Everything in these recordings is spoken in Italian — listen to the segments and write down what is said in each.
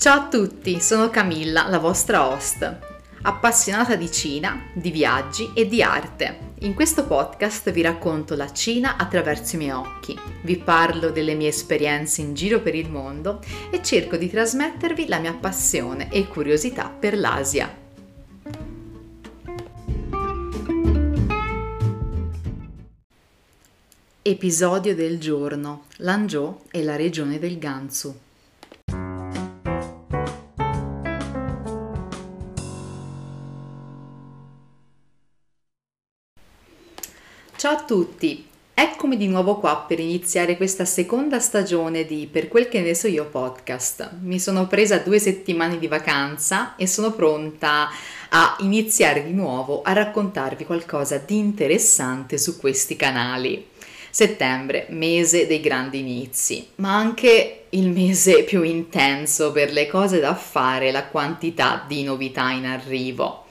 Ciao a tutti, sono Camilla, la vostra host, appassionata di Cina, di viaggi e di arte. In questo podcast vi racconto la Cina attraverso i miei occhi, vi parlo delle mie esperienze in giro per il mondo e cerco di trasmettervi la mia passione e curiosità per l'Asia. Episodio del giorno: Lanzhou e la regione del Gansu. Ciao a tutti, eccomi di nuovo qua per iniziare questa seconda stagione di Per quel che ne so io podcast. Mi sono presa due settimane di vacanza e sono pronta a iniziare di nuovo a raccontarvi qualcosa di interessante su questi canali. Settembre, mese dei grandi inizi, ma anche il mese più intenso per le cose da fare e la quantità di novità in arrivo.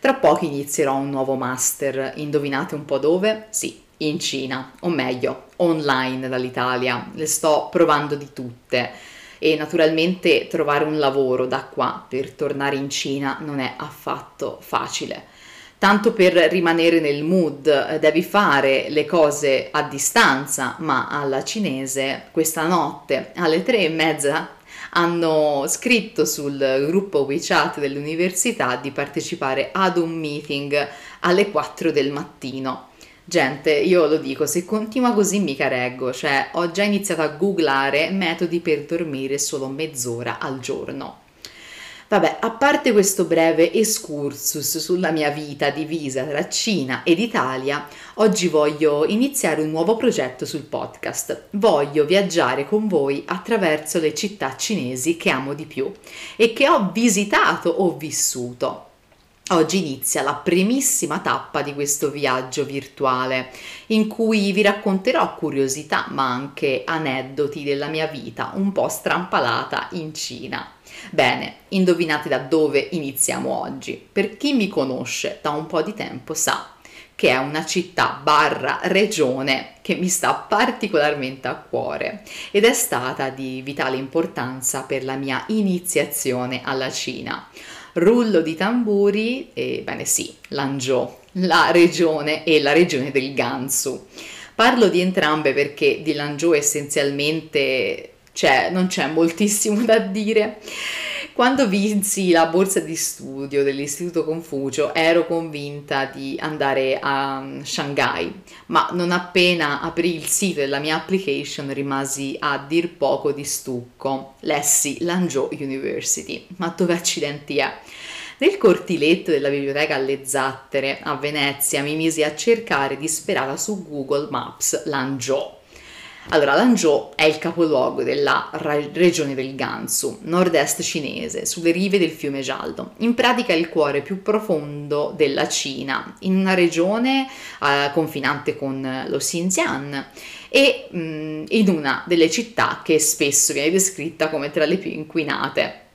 Tra poco inizierò un nuovo master, indovinate un po' dove? Sì, in Cina, o meglio, online dall'Italia. Le sto provando di tutte e naturalmente trovare un lavoro da qua per tornare in Cina non è affatto facile. Tanto per rimanere nel mood, devi fare le cose a distanza, ma alla cinese questa notte alle tre e mezza hanno scritto sul gruppo WeChat dell'università di partecipare ad un meeting alle 4 del mattino. Gente, io lo dico, se continua così mica reggo, cioè ho già iniziato a googlare metodi per dormire solo mezz'ora al giorno. Vabbè, a parte questo breve excursus sulla mia vita divisa tra Cina ed Italia, oggi voglio iniziare un nuovo progetto sul podcast. Voglio viaggiare con voi attraverso le città cinesi che amo di più e che ho visitato o vissuto. Oggi inizia la primissima tappa di questo viaggio virtuale in cui vi racconterò curiosità ma anche aneddoti della mia vita un po' strampalata in Cina. Bene, indovinate da dove iniziamo oggi. Per chi mi conosce da un po' di tempo sa che è una città barra regione che mi sta particolarmente a cuore ed è stata di vitale importanza per la mia iniziazione alla Cina. Rullo di tamburi, ebbene sì, Lanzhou, la regione e la regione del Gansu. Parlo di entrambe perché di Lanzhou essenzialmente cioè non c'è moltissimo da dire. Quando vinsi la borsa di studio dell'Istituto Confucio ero convinta di andare a Shanghai, ma non appena aprì il sito della mia application rimasi a dir poco di stucco. Lessi Lanzhou University, ma dove accidenti è? Nel cortiletto della biblioteca alle Zattere a Venezia mi misi a cercare disperata su Google Maps Lanzhou allora, Lanzhou è il capoluogo della regione del Gansu, nord-est cinese, sulle rive del fiume Giallo. In pratica è il cuore più profondo della Cina, in una regione eh, confinante con lo Xinjiang e mh, mm, in una delle città che spesso viene descritta come tra le più inquinate.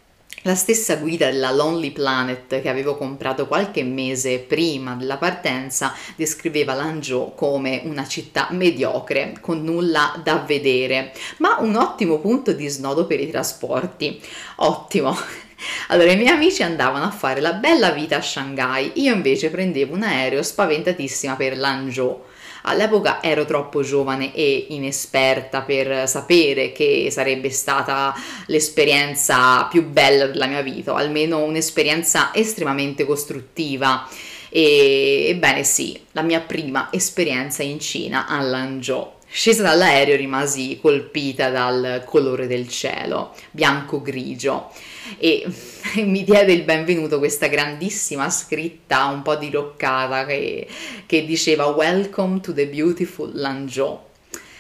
La stessa guida della Lonely Planet che avevo comprato qualche mese prima della partenza descriveva Lanzhou come una città mediocre con nulla da vedere, ma un ottimo punto di snodo per i trasporti. Ottimo! Allora, i miei amici andavano a fare la bella vita a Shanghai, io invece prendevo un aereo spaventatissima per Lanzhou All'epoca ero troppo giovane e inesperta per sapere che sarebbe stata l'esperienza più bella della mia vita, o almeno un'esperienza estremamente costruttiva. E, ebbene sì, la mia prima esperienza in Cina a Lanzhou. Scesa dall'aereo rimasi colpita dal colore del cielo, bianco-grigio e mi diede il benvenuto questa grandissima scritta un po' diroccata che, che diceva Welcome to the beautiful Lanzhou.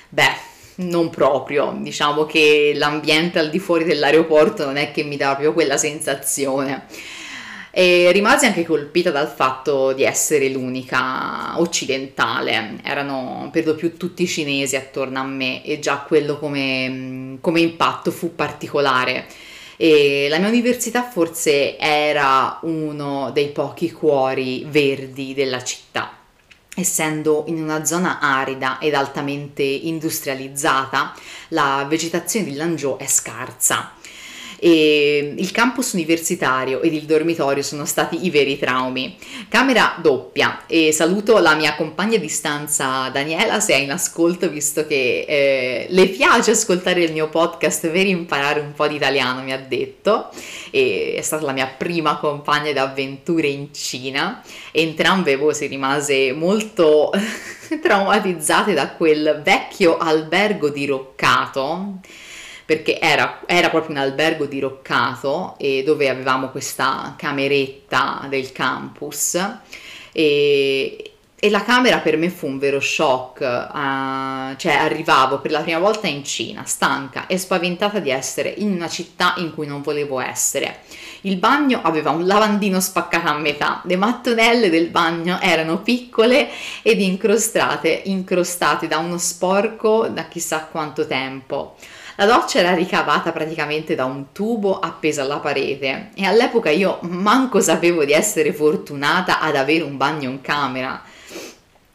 Beh, non proprio, diciamo che l'ambiente al di fuori dell'aeroporto non è che mi dà proprio quella sensazione. E rimasi anche colpita dal fatto di essere l'unica occidentale, erano per lo più tutti cinesi attorno a me e già quello come, come impatto fu particolare. E la mia università forse era uno dei pochi cuori verdi della città. Essendo in una zona arida ed altamente industrializzata, la vegetazione di Lanzhou è scarsa e il campus universitario ed il dormitorio sono stati i veri traumi. Camera doppia e saluto la mia compagna di stanza Daniela se è in ascolto visto che eh, le piace ascoltare il mio podcast per imparare un po' di italiano mi ha detto e è stata la mia prima compagna d'avventure in Cina entrambe voi si rimase molto traumatizzate da quel vecchio albergo diroccato perché era, era, proprio un albergo diroccato e dove avevamo questa cameretta del campus e, e la camera per me fu un vero shock, uh, cioè arrivavo per la prima volta in Cina, stanca e spaventata di essere in una città in cui non volevo essere. Il bagno aveva un lavandino spaccato a metà, le mattonelle del bagno erano piccole ed incrostate, incrostate da uno sporco da chissà quanto tempo. La doccia era ricavata praticamente da un tubo appeso alla parete e all'epoca io manco sapevo di essere fortunata ad avere un bagno in camera.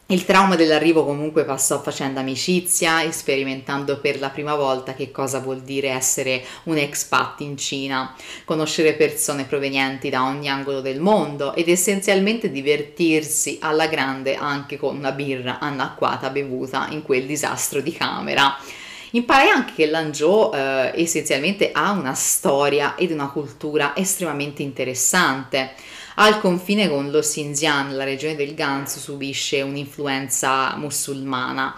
Il trauma dell'arrivo comunque passò facendo amicizia e sperimentando per la prima volta che cosa vuol dire essere un expat in Cina, conoscere persone provenienti da ogni angolo del mondo ed essenzialmente divertirsi alla grande anche con una birra annacquata bevuta in quel disastro di camera. Imparai anche che Lanzhou eh, essenzialmente ha una storia ed una cultura estremamente interessante. Al confine con lo Xinjiang, la regione del Gansu subisce un'influenza musulmana.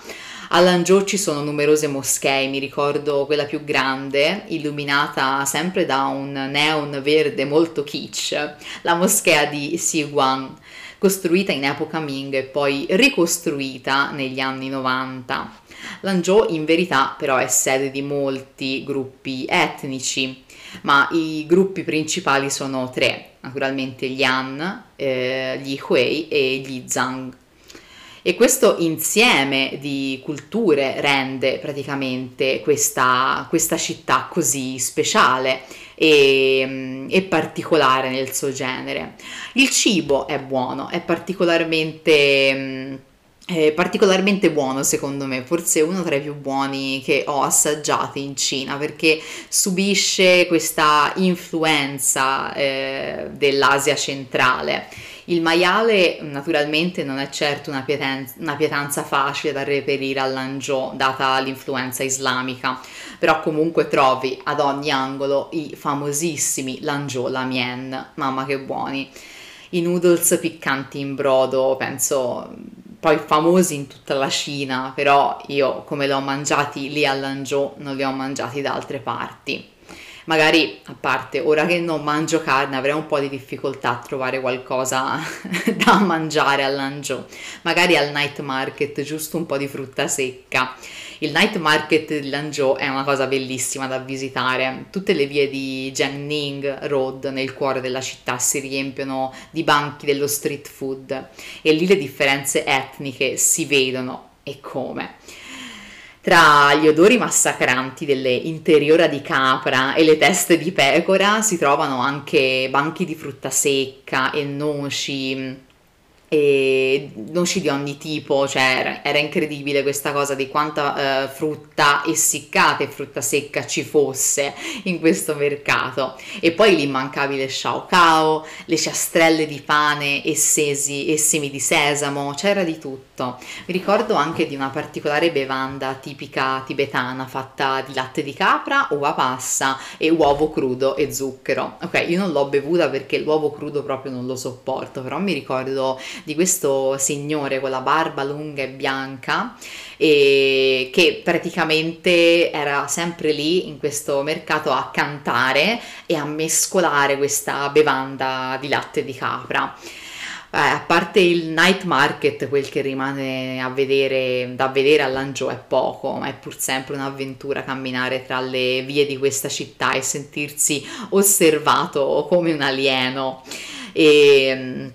A Lanzhou ci sono numerose moschee, mi ricordo quella più grande, illuminata sempre da un neon verde molto kitsch, la moschea di Xiguang, costruita in epoca Ming e poi ricostruita negli anni 90. Lanzhou in verità però è sede di molti gruppi etnici, ma i gruppi principali sono tre, naturalmente gli Han, eh, gli Hui e gli Zhang. E questo insieme di culture rende praticamente questa, questa città così speciale e, e, particolare nel suo genere. Il cibo è buono, è particolarmente è particolarmente buono secondo me, forse uno tra i più buoni che ho assaggiati in Cina perché subisce questa influenza eh, dell'Asia centrale. Il maiale naturalmente non è certo una, pietanza, una pietanza facile da reperire all'Anzhou data l'influenza islamica, però comunque trovi ad ogni angolo i famosissimi Lanzhou Lamien, mamma che buoni. I noodles piccanti in brodo, penso poi famosi in tutta la Cina, però io come li ho mangiati lì a Lanzhou non li ho mangiati da altre parti. Magari a parte ora che non mangio carne avrei un po' di difficoltà a trovare qualcosa da mangiare a Lanzhou, magari al night market giusto un po' di frutta secca il night market di Lanzhou è una cosa bellissima da visitare. Tutte le vie di Jiangning Road nel cuore della città si riempiono di banchi dello street food e lì le differenze etniche si vedono e come. Tra gli odori massacranti delle interiora di capra e le teste di pecora si trovano anche banchi di frutta secca e noci, e noci di ogni tipo, cioè era, era, incredibile questa cosa di quanta eh, frutta essiccata e frutta secca ci fosse in questo mercato. E poi l'immancabile Shao Kao, le ciastrelle di pane e, sesi, e semi di sesamo, c'era di tutto. Mi ricordo anche di una particolare bevanda tipica tibetana fatta di latte di capra, uva passa e uovo crudo e zucchero. Ok, io non l'ho bevuta perché l'uovo crudo proprio non lo sopporto, però mi ricordo di questo signore con la barba lunga e bianca e che praticamente era sempre lì in questo mercato a cantare e a mescolare questa bevanda di latte di capra. Eh, a parte il night market, quel che rimane a vedere, da vedere a Lanzhou è poco, ma è pur sempre un'avventura camminare tra le vie di questa città e sentirsi osservato come un alieno. E,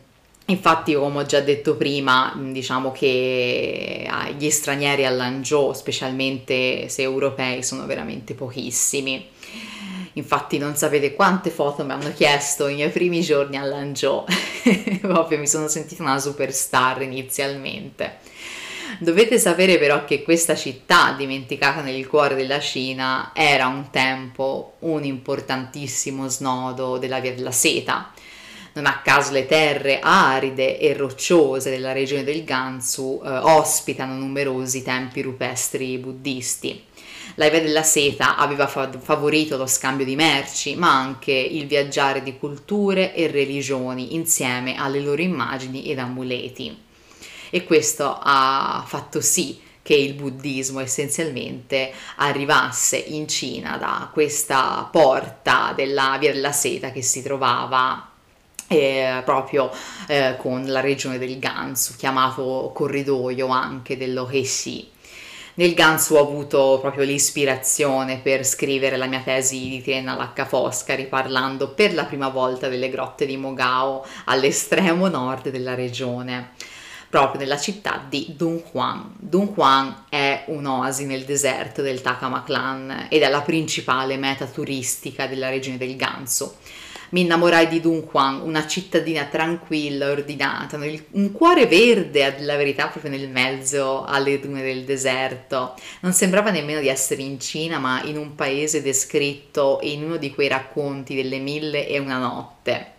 Infatti, come ho già detto prima, diciamo che ah, gli stranieri a Lanzhou, specialmente se europei, sono veramente pochissimi. Infatti non sapete quante foto mi hanno chiesto i miei primi giorni a Lanzhou, proprio mi sono sentita una superstar inizialmente. Dovete sapere però che questa città, dimenticata nel cuore della Cina, era un tempo un importantissimo snodo della Via della Seta. Non a caso le terre aride e rocciose della regione del Gansu eh, ospitano numerosi templi rupestri buddisti. La Via della Seta aveva favorito lo scambio di merci, ma anche il viaggiare di culture e religioni insieme alle loro immagini ed amuleti e questo ha fatto sì che il buddismo essenzialmente arrivasse in Cina da questa porta della Via della Seta che si trovava eh, proprio eh, con la regione del Gansu, chiamato corridoio anche dello Heishi. Nel Gansu ho avuto proprio l'ispirazione per scrivere la mia tesi di Triennale all'H Foscari parlando per la prima volta delle grotte di Mogao all'estremo nord della regione proprio nella città di Dunhuang. Dunhuang è un'oasi nel deserto del Takamaclan ed è la principale meta turistica della regione del Gansu. Mi innamorai di Dunhuang, una cittadina tranquilla, ordinata, un cuore verde, alla verità, proprio nel mezzo alle dune del deserto. Non sembrava nemmeno di essere in Cina, ma in un paese descritto in uno di quei racconti delle mille e una notte.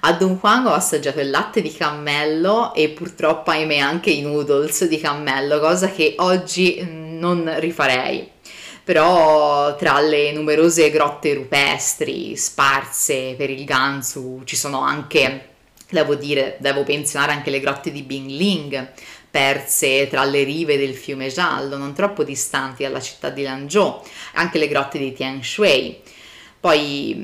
A Don Juan ho assaggiato il latte di cammello e purtroppo ahimè anche i noodles di cammello, cosa che oggi mm, non rifarei. Però tra le numerose grotte rupestri sparse per il Gansu ci sono anche, devo dire, devo menzionare anche le grotte di Bingling, perse tra le rive del fiume giallo, non troppo distanti dalla città di Lanzhou, anche le grotte di Tianshui poi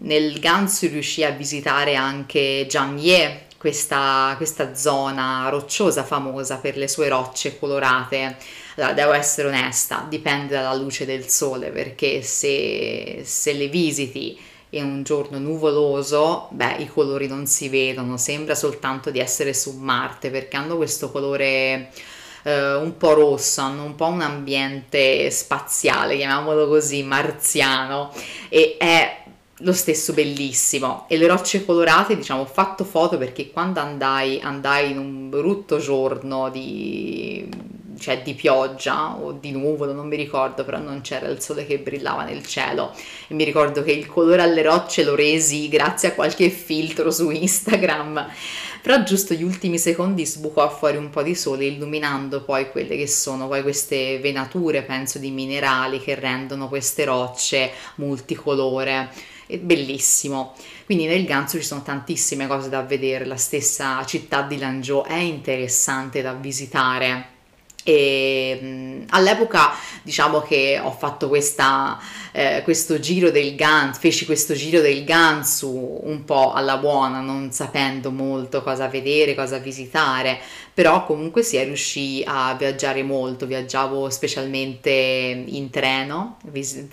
nel Gansu riuscì a visitare anche Jiangye, questa, questa, zona rocciosa famosa per le sue rocce colorate. Allora, devo essere onesta, dipende dalla luce del sole, perché se, se le visiti in un giorno nuvoloso, beh, i colori non si vedono, sembra soltanto di essere su Marte, perché hanno questo colore eh, un po' rosso, hanno un po' un ambiente spaziale, chiamiamolo così, marziano, e è lo stesso bellissimo. E le rocce colorate diciamo ho fatto foto perché quando andai andai in un brutto giorno di, cioè di pioggia o di nuvolo non mi ricordo però non c'era il sole che brillava nel cielo. E mi ricordo che il colore alle rocce lo resi grazie a qualche filtro su Instagram. Però giusto gli ultimi secondi sbucò fuori un po' di sole illuminando poi quelle che sono poi queste venature penso di minerali che rendono queste rocce multicolore è bellissimo. Quindi nel Gansu ci sono tantissime cose da vedere la stessa città di Lanzhou è interessante da visitare e mh, all'epoca diciamo che ho fatto questa, eh, questo giro del Gansu, feci questo giro del Gansu un po' alla buona, non sapendo molto cosa vedere, cosa visitare, però comunque si è riusciti a viaggiare molto, viaggiavo specialmente in treno,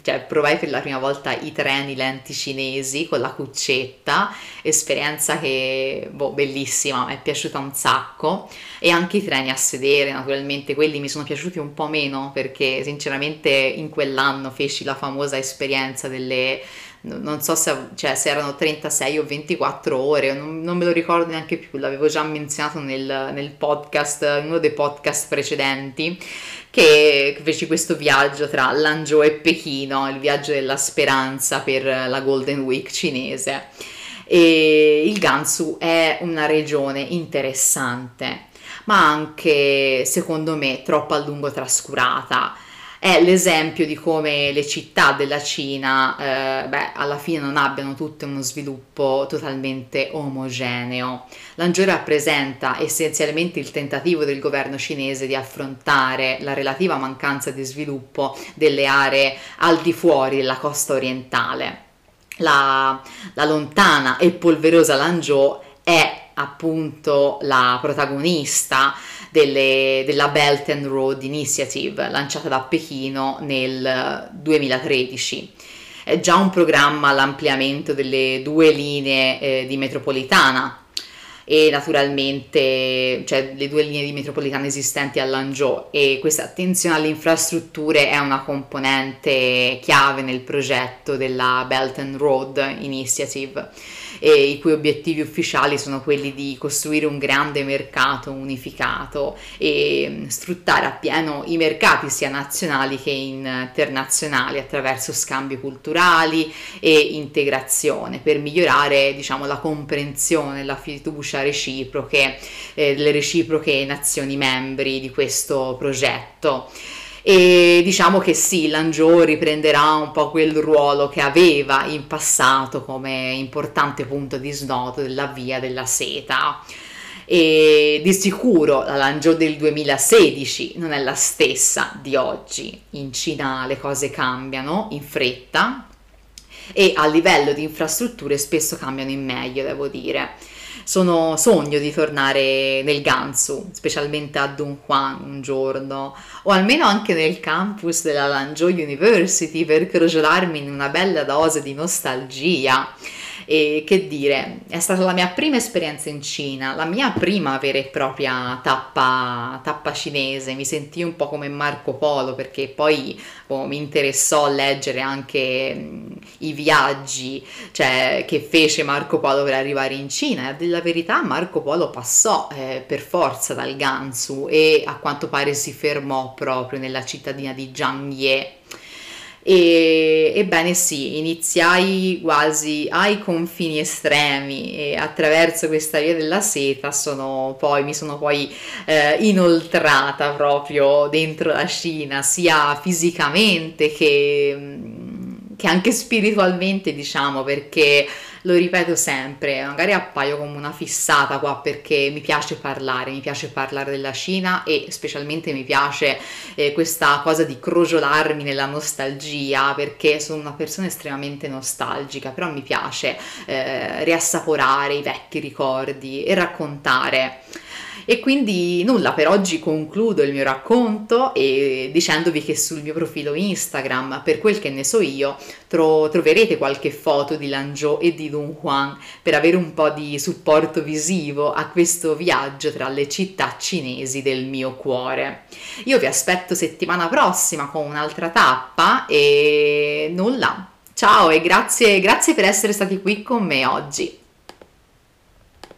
cioè provai per la prima volta i treni lenti cinesi con la cuccetta, esperienza che, boh, bellissima, mi è piaciuta un sacco. E anche i treni a sedere, naturalmente quelli mi sono piaciuti un po' meno perché sinceramente in quell'anno feci la famosa esperienza delle non so se, cioè, se, erano 36 o 24 ore, non, non, me lo ricordo neanche più, l'avevo già menzionato nel, nel podcast, in uno dei podcast precedenti, che feci questo viaggio tra Lanzhou e Pechino, il viaggio della speranza per la Golden Week cinese. E il Gansu è una regione interessante, ma anche secondo me troppo a lungo trascurata è l'esempio di come le città della Cina eh, beh, alla fine non abbiano tutte uno sviluppo totalmente omogeneo. Lanzhou rappresenta essenzialmente il tentativo del governo cinese di affrontare la relativa mancanza di sviluppo delle aree al di fuori della costa orientale. La, la lontana e polverosa Lanzhou è appunto la protagonista delle, della Belt and Road Initiative lanciata da Pechino nel 2013. È già un programma all'ampliamento delle due linee eh, di metropolitana e naturalmente cioè, le due linee di metropolitana esistenti a Lanzhou e questa attenzione alle infrastrutture è una componente chiave nel progetto della Belt and Road Initiative e i cui obiettivi ufficiali sono quelli di costruire un grande mercato unificato e mm, sfruttare appieno i mercati sia nazionali che internazionali attraverso scambi culturali e integrazione per migliorare diciamo, la comprensione, la fiducia reciproche eh, delle reciproche nazioni membri di questo progetto. E diciamo che sì, Langiò riprenderà un po' quel ruolo che aveva in passato come importante punto di snodo della via della seta. E di sicuro la Langiò del 2016 non è la stessa di oggi. In Cina le cose cambiano in fretta e a livello di infrastrutture spesso cambiano in meglio, devo dire sono sogno di tornare nel Gansu, specialmente a Dunhuan un giorno, o almeno anche nel campus della Lanzhou University per crogiolarmi in una bella dose di nostalgia. E che dire, è stata la mia prima esperienza in Cina, la mia prima vera e propria tappa, tappa cinese. Mi sentii un po' come Marco Polo perché poi oh, mi interessò leggere anche mh, i viaggi cioè, che fece Marco Polo per arrivare in Cina. E a dire la verità, Marco Polo passò eh, per forza dal Gansu e a quanto pare si fermò proprio nella cittadina di Zhangye e, ebbene sì, iniziai quasi ai confini estremi e attraverso questa via della seta sono poi, mi sono poi eh, inoltrata proprio dentro la Cina, sia fisicamente che, che anche spiritualmente, diciamo, perché lo ripeto sempre, magari appaio come una fissata qua perché mi piace parlare, mi piace parlare della Cina e specialmente mi piace eh, questa cosa di crogiolarmi nella nostalgia perché sono una persona estremamente nostalgica, però mi piace eh, riassaporare i vecchi ricordi e raccontare. E quindi nulla, per oggi concludo il mio racconto e dicendovi che sul mio profilo Instagram, per quel che ne so io, tro- troverete qualche foto di Lanzhou e di Dunhuang per avere un po' di supporto visivo a questo viaggio tra le città cinesi del mio cuore. Io vi aspetto settimana prossima con un'altra tappa e nulla. Ciao e grazie, grazie per essere stati qui con me oggi.